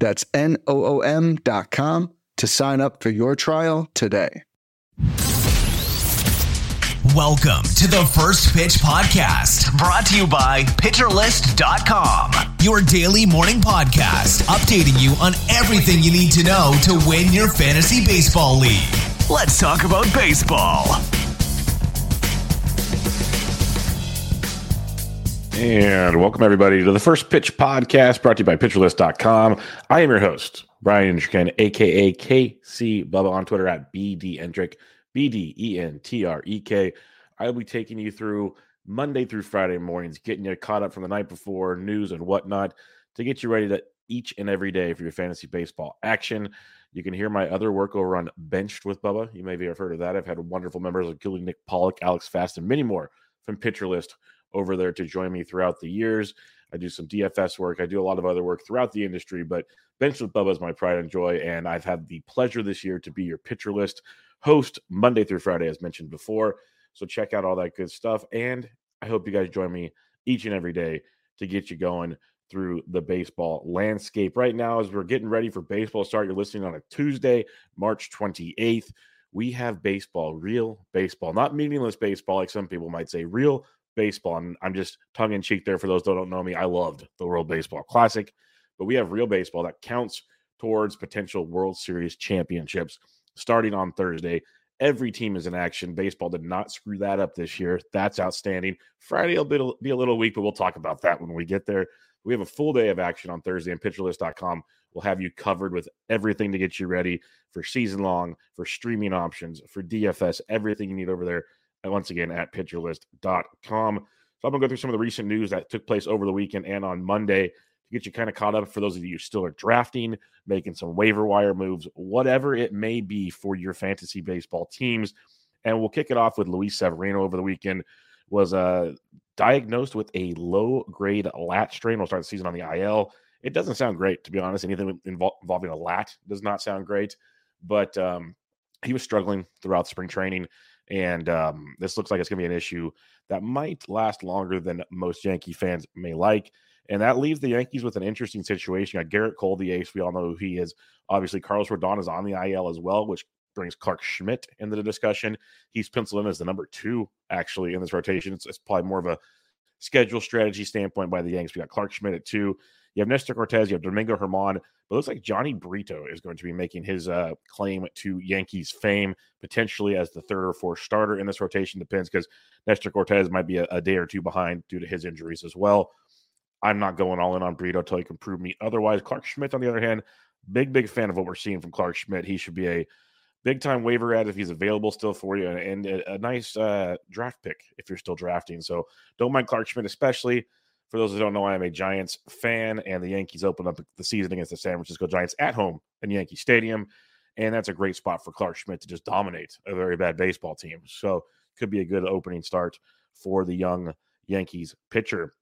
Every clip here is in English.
That's n o o m dot com to sign up for your trial today. Welcome to the First Pitch Podcast, brought to you by PitcherList.com, your daily morning podcast, updating you on everything you need to know to win your fantasy baseball league. Let's talk about baseball. And welcome everybody to the First Pitch Podcast, brought to you by PitcherList.com. I am your host, Brian Entrekin, aka KC Bubba on Twitter at BD Entrek. B D E N T R E K. I'll be taking you through Monday through Friday mornings, getting you caught up from the night before, news and whatnot, to get you ready to each and every day for your fantasy baseball action. You can hear my other work over on Benched with Bubba. You may have heard of that. I've had wonderful members, including Nick Pollock, Alex Fast, and many more from Pitcher List over there to join me throughout the years. I do some DFS work. I do a lot of other work throughout the industry, but Bench with Bubba is my pride and joy. And I've had the pleasure this year to be your Pitcher List host Monday through Friday, as mentioned before. So check out all that good stuff. And I hope you guys join me each and every day to get you going through the baseball landscape. Right now, as we're getting ready for baseball start, you're listening on a Tuesday, March 28th. We have baseball, real baseball, not meaningless baseball, like some people might say, real baseball. And I'm just tongue in cheek there for those that don't know me. I loved the World Baseball Classic, but we have real baseball that counts towards potential World Series championships starting on Thursday. Every team is in action. Baseball did not screw that up this year. That's outstanding. Friday will be a little weak, but we'll talk about that when we get there. We have a full day of action on Thursday, and PitcherList.com will have you covered with everything to get you ready for season long, for streaming options, for DFS, everything you need over there. Once again, at PitcherList.com. So I'm going to go through some of the recent news that took place over the weekend and on Monday to get you kind of caught up for those of you who still are drafting, making some waiver wire moves, whatever it may be for your fantasy baseball teams. And we'll kick it off with Luis Severino over the weekend. Was uh, diagnosed with a low grade lat strain. We'll start the season on the IL. It doesn't sound great, to be honest. Anything invol- involving a lat does not sound great. But um, he was struggling throughout spring training. And um, this looks like it's going to be an issue that might last longer than most Yankee fans may like. And that leaves the Yankees with an interesting situation. You got Gerrit Cole, the ace. We all know who he is. Obviously, Carlos Rodon is on the IL as well, which brings Clarke Schmidt into the discussion. He's penciled in as the number two, actually, in this rotation. It's, it's probably more of a schedule strategy standpoint by the Yankees. We got Clarke Schmidt at two. You have Nestor Cortes. you have Domingo Germán, but looks like Jhony Brito is going to be making his uh, claim to Yankees fame, potentially as the third or fourth starter in this rotation. Depends because Nestor Cortes might be a, a, day or two behind due to his injuries as well. I'm not going all in on Brito until he can prove me otherwise. Clarke Schmidt, on the other hand, big, big fan of what we're seeing from Clarke Schmidt. He should be a big time waiver ad if he's available still for you and, and a, a, nice uh, draft pick if you're still drafting. So don't mind Clarke Schmidt, especially for those who don't know, I'm a Giants fan, and the Yankees open up the season against the San Francisco Giants at home in Yankee Stadium. And that's a great spot for Clarke Schmidt to just dominate a very bad baseball team. So could be a good opening start for the young Yankees pitcher.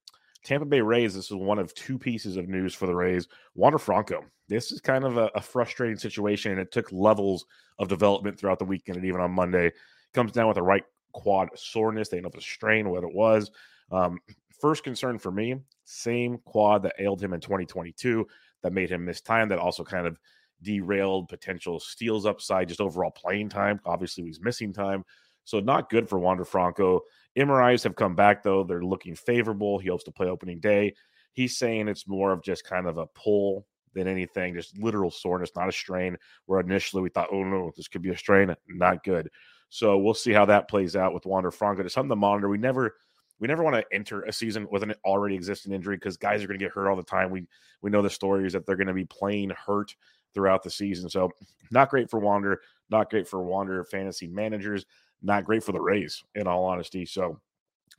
Tampa Bay Rays, this is one of two pieces of news for the Rays. Wander Franco. This is kind of a, a, frustrating situation, and it took levels of development throughout the weekend and even on Monday. Comes down with a right quad soreness. They know if it's a strain, what it was. Um, first concern for me, same quad that ailed him in 2022 that made him miss time, that also kind of derailed potential steals upside, just overall playing time. Obviously, he's missing time. So not good for Wander Franco. MRIs have come back though; they're looking favorable. He hopes to play opening day. He's saying it's more of just kind of a pull than anything, just literal soreness, not a strain. Where initially we thought, oh no, this could be a strain, not good. So we'll see how that plays out with Wander Franco. It's something to monitor. We never we never want to enter a season with an already existing injury because guys are going to get hurt all the time. We we know the stories that they're going to be playing hurt throughout the season. So not great for Wander, not great for Wander fantasy managers not great for the Rays, in all honesty. So,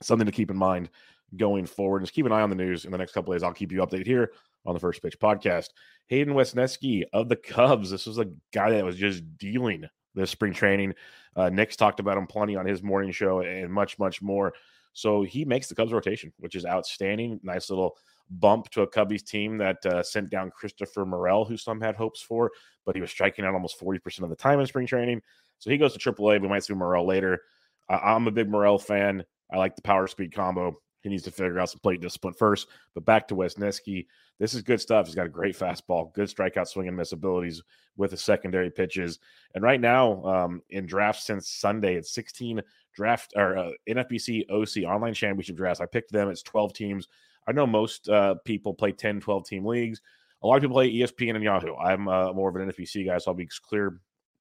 something to keep in mind going forward. Just keep an eye on the news in the next couple days. I'll keep you updated here on the First Pitch podcast. Hayden Wesneski of the Cubs. This was a guy that was just dealing this spring training. Uh, Nick's talked about him plenty on his morning show and much, much more. So he makes the Cubs rotation, which is outstanding. Nice little bump to a Cubbies team that uh, sent down Christopher Morel, who some had hopes for, but he was striking out almost 40% of the time in spring training. So he goes to AAA. We might see Morel later. I'm a big Morel fan. I like the power speed combo. He needs to figure out some plate discipline first. But back to Wesneski. This is good stuff. He's got a great fastball, good strikeout swing and miss abilities with the secondary pitches. And right now, um, in drafts since Sunday, it's 16 draft or uh, NFBC OC online championship drafts. I picked them. It's 12 teams. I know most uh, people play 10, 12 team leagues. A lot of people play ESPN and Yahoo. I'm uh, more of an NFBC guy, so I'll be clear,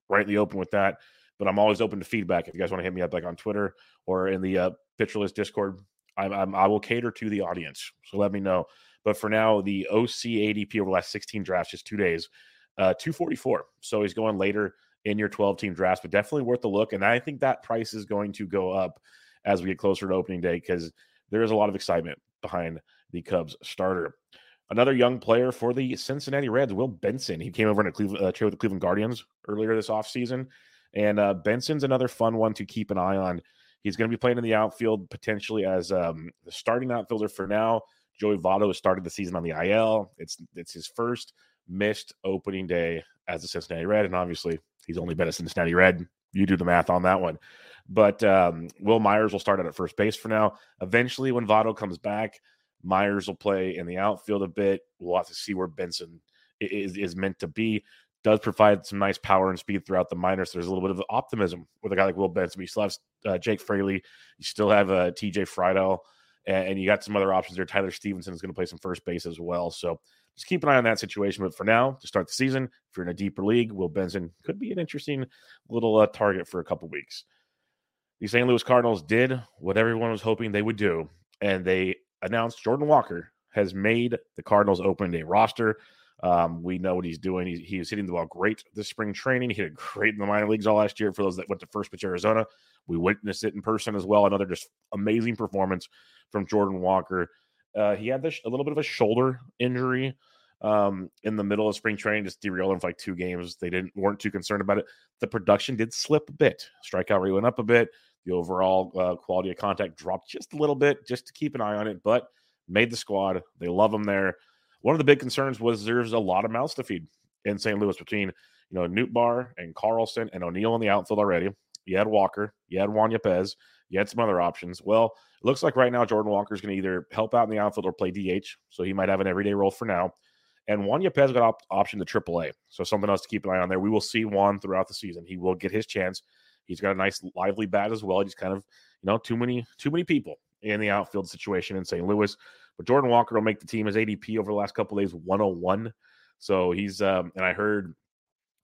rightly open with that. But I'm always open to feedback. If you guys want to hit me up, like on Twitter or in the uh, Pitcher List Discord, I'm, I'm, I will cater to the audience. So let me know. But for now, the OC ADP over the last 16 drafts, just two days, uh, 244. So he's going later in your 12 team drafts, but definitely worth a look. And I think that price is going to go up as we get closer to opening day because there is a lot of excitement behind the Cubs starter. Another young player for the Cincinnati Reds, Will Benson. He came over in a Cleveland, uh, trade with the Cleveland Guardians earlier this offseason. And uh, Benson's another fun one to keep an eye on. He's going to be playing in the outfield potentially as um, the starting outfielder for now. Joey Votto has started the season on the IL. It's it's his first missed opening day as a Cincinnati Red, and obviously he's only been a Cincinnati Red. You do the math on that one. But um, Wil Myers will start out at first base for now. Eventually, when Votto comes back, Myers will play in the outfield a bit. We'll have to see where Benson is, is meant to be does provide some nice power and speed throughout the minors. There's a little bit of optimism with a guy like Will Benson. You still have uh, Jake Fraley, you still have uh, TJ Friedl. and, and, you got some other options there. Tyler Stephenson is going to play some first base as well. So just keep an eye on that situation. But for now, to start the season, if you're in a deeper league, Will Benson could be an interesting little uh, target for a couple weeks. The St. Louis Cardinals did what everyone was hoping they would do, and they announced Jordan Walker has made the Cardinals open day roster. Um, we know what he's doing. He was hitting the ball great this spring training. He hit great in the minor leagues all last year. For those that went to First Pitch Arizona, we witnessed it in person as well. Another just amazing performance from Jordan Walker. Uh, he had this, a little bit of a shoulder injury um, in the middle of spring training, just derailed him for like two games. They didn't weren't too concerned about it. The production did slip a bit. Strikeout rate went up a bit. The overall uh, quality of contact dropped just a little bit, just to keep an eye on it. But made the squad. They love him there. One of the big concerns was there's a lot of mouths to feed in St. Louis between you know Nootbaar and Carlson and O'Neill in the outfield already. You had Walker, you had Juan Yepez, you had some other options. Well, it looks like right now Jordan Walker is going to either help out in the outfield or play DH, so he might have an everyday role for now. And Juan Yepez got op- option to AAA, so something else to keep an eye on there. We will see Juan throughout the season. He will get his chance. He's got a nice lively bat as well. He's kind of you know too many too many people in the outfield situation in St. Louis. But Jordan Walker will make the team as ADP over the last couple days 101. So he's um, and I heard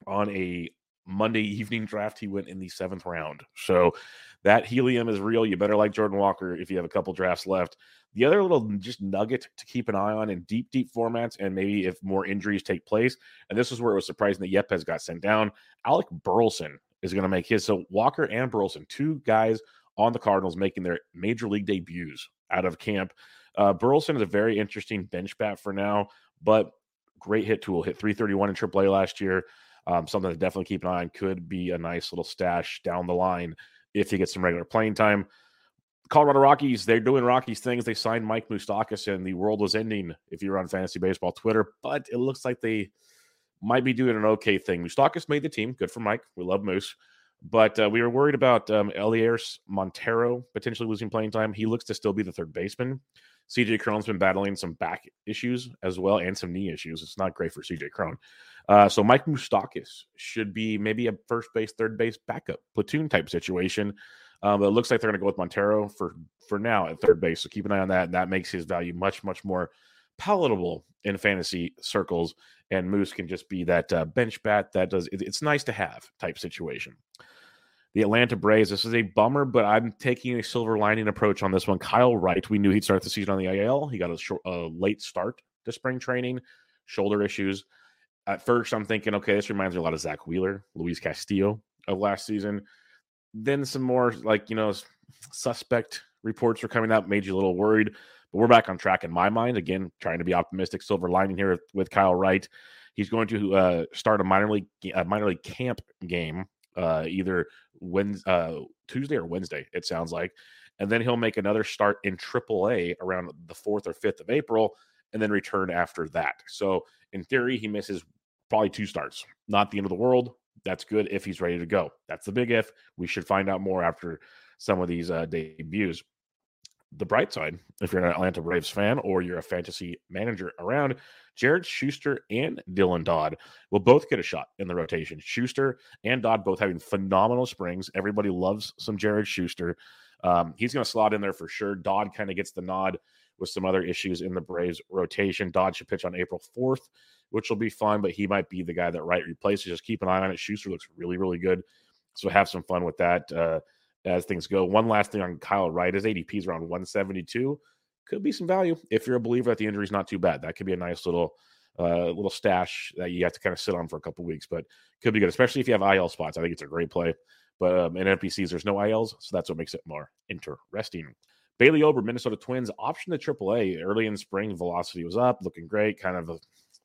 on a Monday evening draft he went in the seventh round. So that helium is real. You better like Jordan Walker if you have a couple drafts left. The other little just nugget to keep an eye on in deep, deep formats, and maybe if more injuries take place, and this is where it was surprising that Yepez got sent down. Alec Burleson is going to make his. So Walker and Burleson, two guys on the Cardinals making their major league debuts out of camp. Uh, Burleson is a very interesting bench bat for now, but great hit tool. Hit 331 in AAA last year. Um, something to definitely keep an eye on. Could be a nice little stash down the line if he gets some regular playing time. Colorado Rockies, they're doing Rockies things. They signed Mike Moustakas, and the world was ending if you're on Fantasy Baseball Twitter. But it looks like they might be doing an okay thing. Moustakas made the team. Good for Mike. We love Moose. But uh, we were worried about um, Elehuris Montero potentially losing playing time. He looks to still be the third baseman. CJ Cron's been battling some back issues as well and some knee issues. It's not great for CJ Cron. Uh, so Mike Moustakas should be maybe a first base, third base backup platoon type situation. Um, but it looks like they're going to go with Montero for for now at third base. So keep an eye on that. And that makes his value much much more palatable in fantasy circles. And Moose can just be that uh, bench bat that does. It, it's nice to have type situation the Atlanta Braves. This is a bummer, but I'm taking a silver lining approach on this one. Kyle Wright, we knew he'd start the season on the IL. He got a, short, a late start to spring training, shoulder issues. At first, I'm thinking, okay, this reminds me a lot of Zack Wheeler, Luis Castillo of last season. Then some more like, you know, suspect reports were coming out, made you a little worried. But we're back on track in my mind. Again, trying to be optimistic. Silver lining here with Kyle Wright. He's going to uh, start a minor league a minor league camp game uh, either Wednesday, uh, Tuesday or Wednesday. It sounds like, and then he'll make another start in AAA around the fourth or fifth of April, and then return after that. So in theory, he misses probably two starts. Not the end of the world. That's good if he's ready to go. That's the big if. We should find out more after some of these uh, debuts. The bright side, if you're an Atlanta Braves fan or you're a fantasy manager around, Jared Schuster and Dylan Dodd will both get a shot in the rotation. Schuster and Dodd both having phenomenal springs. Everybody loves some Jared Schuster. Um, he's going to slot in there for sure. Dodd kind of gets the nod with some other issues in the Braves rotation. Dodd should pitch on April 4th, which will be fun, but he might be the guy that Wright replaces. Just keep an eye on it. Schuster looks really, really good. So have some fun with that uh, as things go. One last thing on Kyle Wright. is ADP is around 172. Could be some value if you're a believer that the injury is not too bad. That could be a nice little uh, little stash that you have to kind of sit on for a couple weeks, but could be good, especially if you have IL spots. I think it's a great play. But um, in NFBCs, there's no ILs, so that's what makes it more interesting. Bailey Ober, Minnesota Twins, option to AAA early in spring. Velocity was up, looking great. Kind of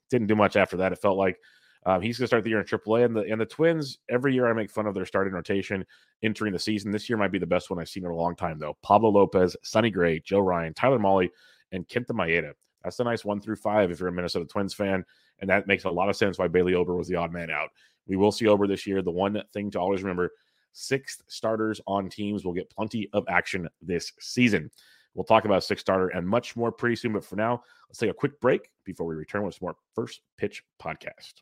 didn't do much after that. It felt like um, he's going to start the year in AAA. And the and the Twins, every year I make fun of their starting rotation entering the season. This year might be the best one I've seen in a long time, though. Pablo Lopez, Sonny Gray, Joe Ryan, Tyler Mahle, and Kenta Maeda. That's a nice one through five if you're a Minnesota Twins fan. And that makes a lot of sense why Bailey Ober was the odd man out. We will see Ober this year. The one thing to always remember sixth starters on teams will get plenty of action this season. We'll talk about six starter and much more pretty soon. But for now, let's take a quick break before we return with some more First Pitch podcast.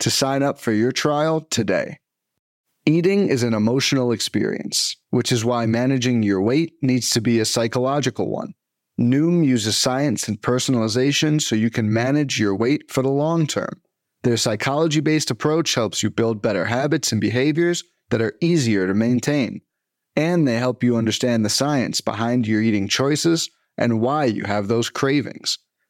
to sign up for your trial today. Eating is an emotional experience, which is why managing your weight needs to be a psychological one. Noom uses science and personalization so you can manage your weight for the long term. Their psychology based approach helps you build better habits and behaviors that are easier to maintain. And they help you understand the science behind your eating choices and why you have those cravings.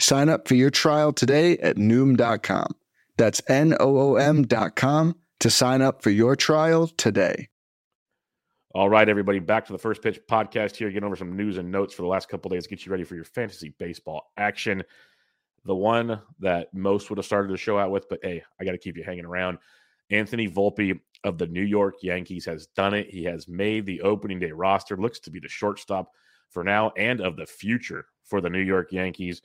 Sign up for your trial today at Noom.com. That's N O O M.com to sign up for your trial today. All right, everybody, back to the first pitch podcast here. Getting over some news and notes for the last couple days, get you ready for your fantasy baseball action. The one that most would have started the show out with, but hey, I got to keep you hanging around. Anthony Volpe of the New York Yankees has done it. He has made the opening day roster, looks to be the shortstop for now and of the future for the New York Yankees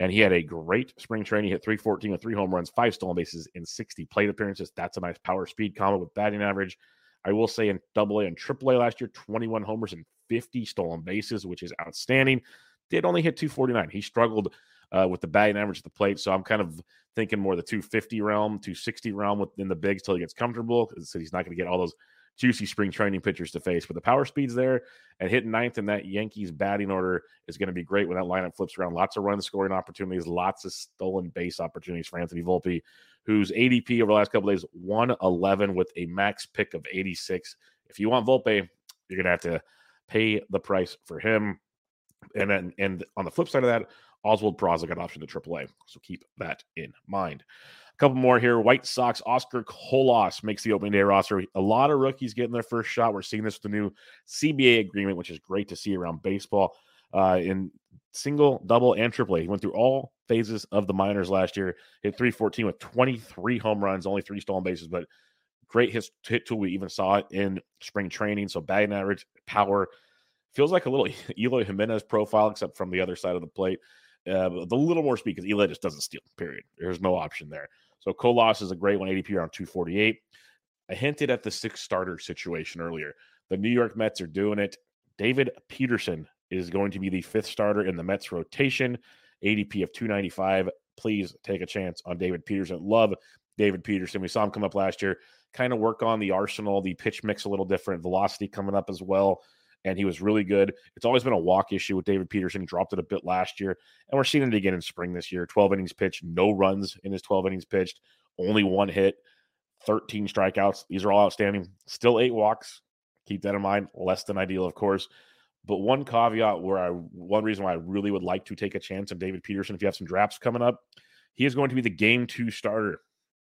and he had a great spring training. He hit 314 with three home runs, five stolen bases in 60 plate appearances. That's a nice power speed combo with batting average. I will say in double A and triple A last year, 21 homers and 50 stolen bases, which is outstanding. Did only hit 249. He struggled uh, with the batting average at the plate. So I'm kind of thinking more the 250 realm, 260 realm within the bigs till he gets comfortable. So he's not going to get all those juicy spring training pitchers to face. But the power speed's there and hitting ninth in that Yankees batting order is going to be great when that lineup flips around. Lots of run scoring opportunities, lots of stolen base opportunities for Anthony Volpe, whose ADP over the last couple days 111 with a max pick of 86. If you want Volpe, you're going to have to pay the price for him. And then, and on the flip side of that, Oswald Peraza got an option to AAA, so keep that in mind. Couple more here. White Sox, Oscar Colas makes the opening day roster. A lot of rookies getting their first shot. We're seeing this with the new CBA agreement, which is great to see around baseball. Uh, in single, double, and triple. He went through all phases of the minors last year. Hit 314 with 23 home runs, only three stolen bases, but great hit, hit tool. We even saw it in spring training. So batting average, power, feels like a little Eloy Jimenez profile, except from the other side of the plate. Uh, the little more speed because Eloy just doesn't steal. Period. There's no option there. So Colas is a great one, ADP around 248. I hinted at the six starter situation earlier. The New York Mets are doing it. David Peterson is going to be the fifth starter in the Mets rotation. ADP of 295. Please take a chance on David Peterson. Love David Peterson. We saw him come up last year, kind of work on the arsenal, the pitch mix a little different, velocity coming up as well. And he was really good. It's always been a walk issue with David Peterson. Dropped it a bit last year. And we're seeing it again in spring this year. 12 innings pitched, no runs in his 12 innings pitched, only one hit, 13 strikeouts. These are all outstanding. Still eight walks. Keep that in mind. Less than ideal, of course. But one caveat where I one reason why I really would like to take a chance on David Peterson if you have some drafts coming up, he is going to be the game two starter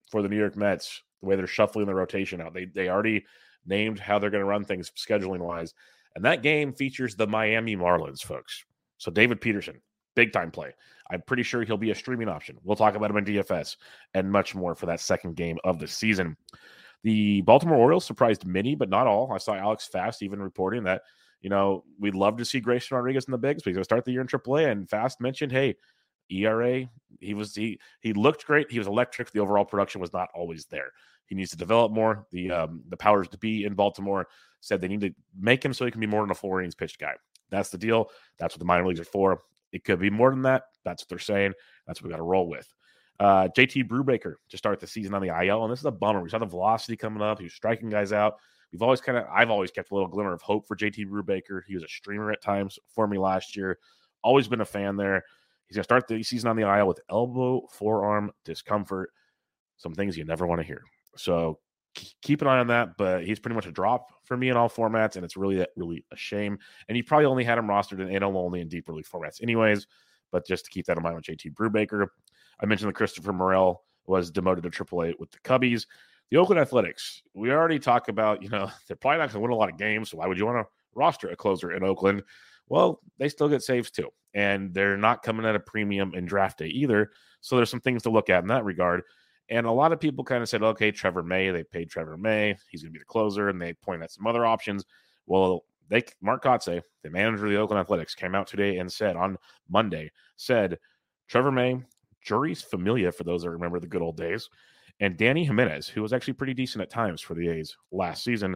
for the New York Mets, the way they're shuffling the rotation out. They they already named how they're going to run things scheduling wise. And that game features the Miami Marlins, folks. So David Peterson, big time play. I'm pretty sure he'll be a streaming option. We'll talk about him in DFS and much more for that second game of the season. The Baltimore Orioles surprised many, but not all. I saw Alex Fast even reporting that you know, we'd love to see Grayson Rodriguez in the bigs, going to start the year in AAA. And Fast mentioned, hey, ERA, he was he he looked great. He was electric. The overall production was not always there. He needs to develop more. The um, the powers to be in Baltimore said they need to make him so he can be more than a four innings pitched guy. That's the deal. That's what the minor leagues are for. It could be more than that. That's what they're saying. That's what we got to roll with. Uh, JT Brubaker to start the season on the IL, and this is a bummer. We saw the velocity coming up. He was striking guys out. We've always kind of, I've always kept a little glimmer of hope for JT Brubaker. He was a streamer at times for me last year. Always been a fan there. He's going to start the season on the IL with elbow, forearm discomfort, some things you never want to hear. So keep an eye on that. But he's pretty much a drop for me in all formats, and it's really, really a shame. And you probably only had him rostered in NL only in deeper league formats, anyways. But just to keep that in mind with JT Brubaker, I mentioned that Christopher Morel was demoted to AAA with the Cubbies the Oakland Athletics, we already talked about, you know, they're probably not going to win a lot of games. So why would you want to roster a closer in Oakland? Well, they still get saves too. And they're not coming at a premium in draft day either. So there's some things to look at in that regard. And a lot of people kind of said, okay, Trevor May, they paid Trevor May. He's going to be the closer. And they point at some other options. Well, they Mark Kotsay, the manager of the Oakland Athletics, came out today and said on Monday, said Trevor May, Jeurys Familia, for those that remember the good old days, and Dany Jiménez, who was actually pretty decent at times for the A's last season,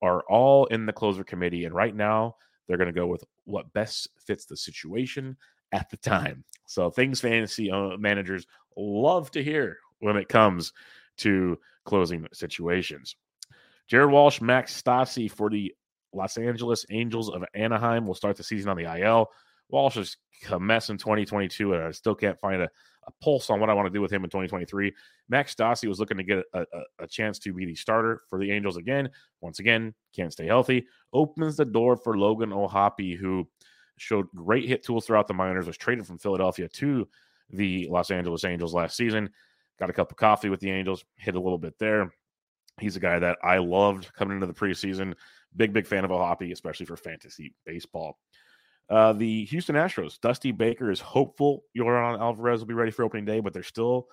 are all in the closer committee. And right now, they're going to go with what best fits the situation at the time. So, things fantasy uh, managers love to hear when it comes to closing situations. Jared Walsh, Max Stassi for the Los Angeles Angels of Anaheim will start the season on the IL. Walsh is a mess in 2022, and I still can't find a a pulse on what I want to do with him in 2023. Max Stassi was looking to get a, a, a, chance to be the starter for the Angels again. Once again, can't stay healthy. Opens the door for Logan O'Hoppe, who showed great hit tools throughout the minors, was traded from Philadelphia to the Los Angeles Angels last season. Got a cup of coffee with the Angels, hit a little bit there. He's a guy that I loved coming into the preseason. Big, big fan of O'Hoppe, especially for fantasy baseball. Uh, the Houston Astros, Dusty Baker is hopeful Yordan Alvarez will be ready for opening day, but they're still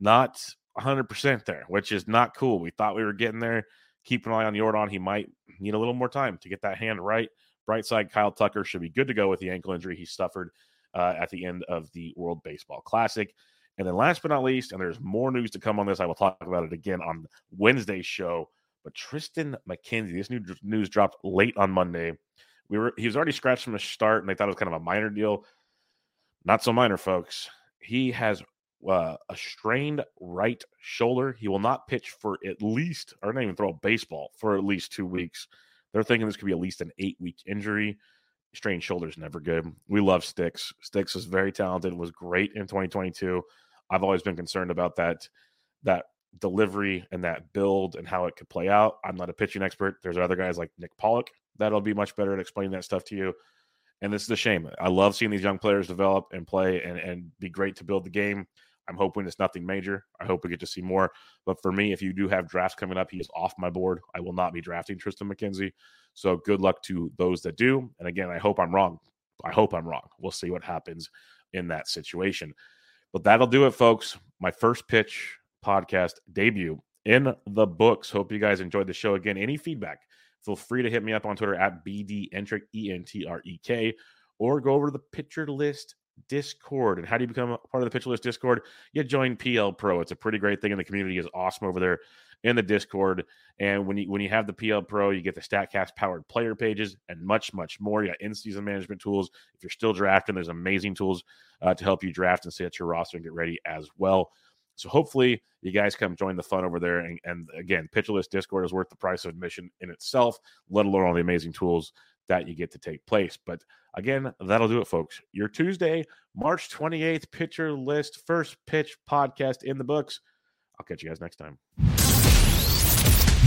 not 100% there, which is not cool. We thought we were getting there. Keep an eye on Yordan. He might need a little more time to get that hand right. Bright side, Kyle Tucker should be good to go with the ankle injury he suffered uh, at the end of the World Baseball Classic. And then last but not least, and there's more news to come on this, I will talk about it again on Wednesday's show. But Triston McKenzie, this new news dropped late on Monday we were he was already scratched from the start, and they thought it was kind of a minor deal. Not so minor, folks. He has uh, a strained right shoulder. He will not pitch for at least, or not even throw a baseball for at least two weeks. They're thinking this could be at least an eight week injury. Strained shoulder is never good. We love Sticks. Sticks is very talented. Was great in 2022. I've always been concerned about that that delivery and that build and how it could play out. I'm not a pitching expert. There's other guys like Nick Pollock that'll be much better at explaining that stuff to you. And this is a shame. I love seeing these young players develop and play and, and be great to build the game. I'm hoping it's nothing major. I hope we get to see more. But for me, if you do have drafts coming up, he is off my board. I will not be drafting Triston McKenzie. So good luck to those that do. And again, I hope I'm wrong. I hope I'm wrong. We'll see what happens in that situation. But that'll do it, folks. My first pitch podcast debut in the books. Hope you guys enjoyed the show. Again, any feedback, feel free to hit me up on Twitter at BDentrek, E N T R E K, or go over to the Pitcher List Discord. And how do you become a part of the Pitcher List Discord? You join PL Pro. It's a pretty great thing, and the community is awesome over there in the Discord. And when you when you have the PL Pro, you get the Statcast powered player pages and much much more. You got in season management tools. If you're still drafting, there's amazing tools uh, to help you draft and set your roster and get ready as well. So hopefully you guys come join the fun over there. And, and again, Pitcher List Discord is worth the price of admission in itself, let alone all the amazing tools that you get to take place. But again, that'll do it, folks. Your Tuesday, March 28th, Pitcher List First Pitch podcast in the books. I'll catch you guys next time.